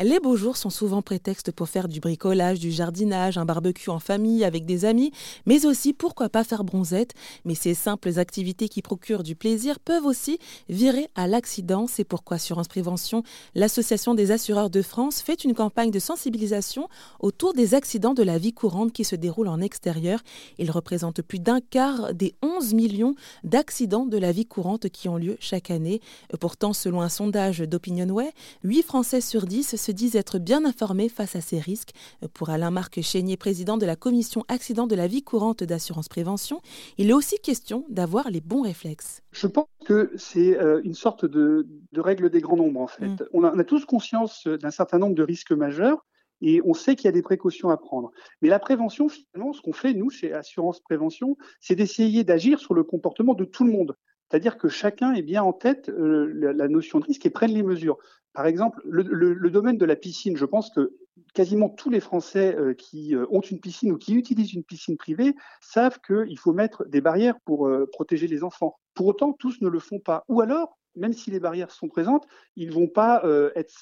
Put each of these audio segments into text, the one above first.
Les beaux jours sont souvent prétexte pour faire du bricolage, du jardinage, un barbecue en famille avec des amis, mais aussi pourquoi pas faire bronzette. Mais ces simples activités qui procurent du plaisir peuvent aussi virer à l'accident. C'est pourquoi Assurance Prévention, l'Association des assureurs de France, fait une campagne de sensibilisation autour des accidents de la vie courante qui se déroulent en extérieur. Ils représentent plus d'un quart des 11 millions d'accidents de la vie courante qui ont lieu chaque année. Pourtant, selon un sondage d'OpinionWay, 8 Français sur 10 se disent être bien informés face à ces risques. Pour Alain-Marc Chénier, président de la commission accident de la vie courante d'assurance prévention, il est aussi question d'avoir les bons réflexes. Je pense que c'est euh, une sorte de, règle des grands nombres en fait. Mm. On, a, tous conscience d'un certain nombre de risques majeurs et on sait qu'il y a des précautions à prendre. Mais la prévention, finalement, ce qu'on fait, nous, chez Assurance Prévention, c'est d'essayer d'agir sur le comportement de tout le monde. C'est-à-dire que chacun ait bien en tête euh, la, notion de risque et prenne les mesures. Par exemple, le, domaine de la piscine, je pense que quasiment tous les Français euh, qui euh, ont une piscine ou qui utilisent une piscine privée savent qu'il faut mettre des barrières pour protéger les enfants. Pour autant, tous ne le font pas. Ou alors, même si les barrières sont présentes, ils ne vont pas être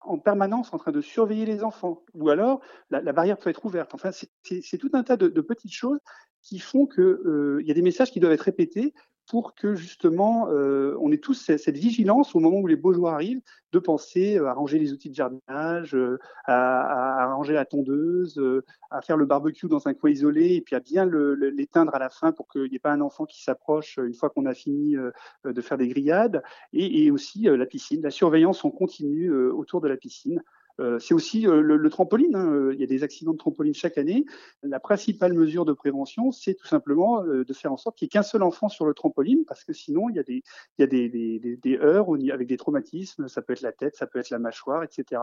en permanence en train de surveiller les enfants. Ou alors, la, barrière peut être ouverte. Enfin, c'est tout un tas de petites choses qui font qu'il y a des messages qui doivent être répétés pour que justement euh, on ait tous cette vigilance au moment où les beaux jours arrivent, de penser euh, à ranger les outils de jardinage, euh, à, ranger la tondeuse, à faire le barbecue dans un coin isolé et puis à bien l'éteindre à la fin pour qu'il n'y ait pas un enfant qui s'approche une fois qu'on a fini de faire des grillades, et, et aussi la piscine, la surveillance en continu autour de la piscine. Euh, c'est aussi euh, le, trampoline. Hein. Euh, il y a des accidents de trampoline chaque année. La principale mesure de prévention, c'est tout simplement de faire en sorte qu'il n'y ait qu'un seul enfant sur le trampoline, parce que sinon, il y a des, il y a des, des, des, heurts avec des traumatismes. Ça peut être la tête, ça peut être la mâchoire, etc.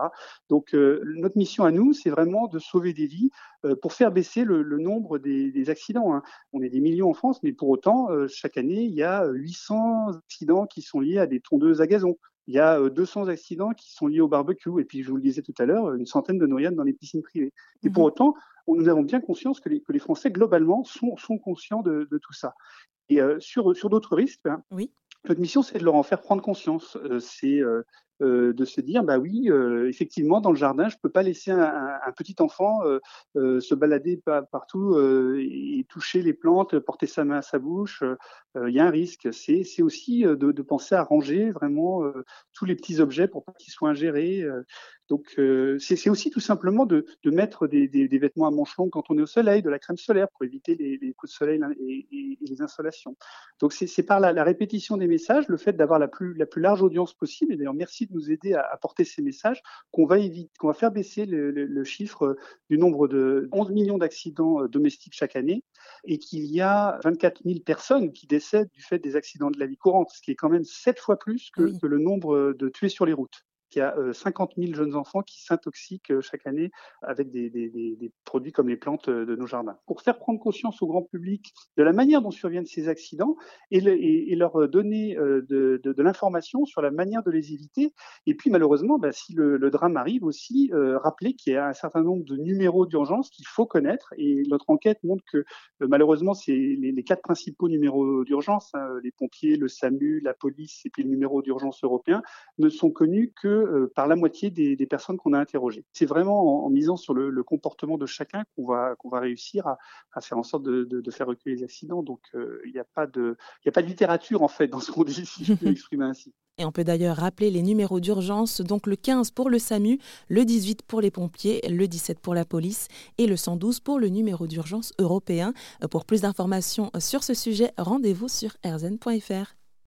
Donc, notre mission à nous, c'est vraiment de sauver des vies pour faire baisser le, nombre des, accidents. Hein. On est des millions en France, mais pour autant, chaque année, il y a 800 accidents qui sont liés à des tondeuses à gazon il y a 200 accidents qui sont liés au barbecue. Et puis, je vous le disais tout à l'heure, une centaine de noyades dans les piscines privées. Et pour mhm. autant, nous avons bien conscience que les, que les Français, globalement, sont, sont conscients de, de, tout ça. Et sur, sur d'autres risques, oui. notre mission, c'est de leur en faire prendre conscience. c'est euh, de se dire bah oui euh, effectivement dans le jardin je peux pas laisser un, petit enfant euh, se balader partout et toucher les plantes porter sa main à sa bouche. Il y a un risque. C'est aussi de, penser à ranger vraiment tous les petits objets pour pas qu'ils soient ingérés donc c'est aussi tout simplement de, mettre des, vêtements à manches longues quand on est au soleil, de la crème solaire pour éviter les, coups de soleil et, et, les insolations. Donc c'est par la, la, répétition des messages, le fait d'avoir la plus, la plus large audience possible, et d'ailleurs merci de nous aider à, à porter ces messages, qu'on va, éviter, qu'on va faire baisser le, le, le, chiffre du nombre de 11 millions d'accidents domestiques chaque année, et qu'il y a 24 000 personnes qui décèdent du fait des accidents de la vie courante, ce qui est quand même sept fois plus que, que le nombre de tués sur les routes qu'il y a 50 000 jeunes enfants qui s'intoxiquent chaque année avec des, produits comme les plantes de nos jardins. Pour faire prendre conscience au grand public de la manière dont surviennent ces accidents et, leur donner de, l'information sur la manière de les éviter. Et puis malheureusement, bah, si le, drame arrive aussi, euh, rappeler qu'il y a un certain nombre de numéros d'urgence qu'il faut connaître. Et notre enquête montre que malheureusement, c'est les, les, quatre principaux numéros d'urgence, hein, les pompiers, le SAMU, la police et puis le numéro d'urgence européen, ne sont connus que euh, par la moitié des, personnes qu'on a interrogées. C'est vraiment en, misant sur le, comportement de chacun qu'on va, qu'on va réussir à, faire en sorte de, faire reculer les accidents. Donc euh, il n'y a, pas de, a pas de littérature en fait dans ce qu'on dit, si je peux l'exprimer ainsi. Et on peut d'ailleurs rappeler les numéros d'urgence, donc le 15 pour le SAMU, le 18 pour les pompiers, le 17 pour la police et le 112 pour le numéro d'urgence européen. Pour plus d'informations sur ce sujet, rendez-vous sur erzen.fr.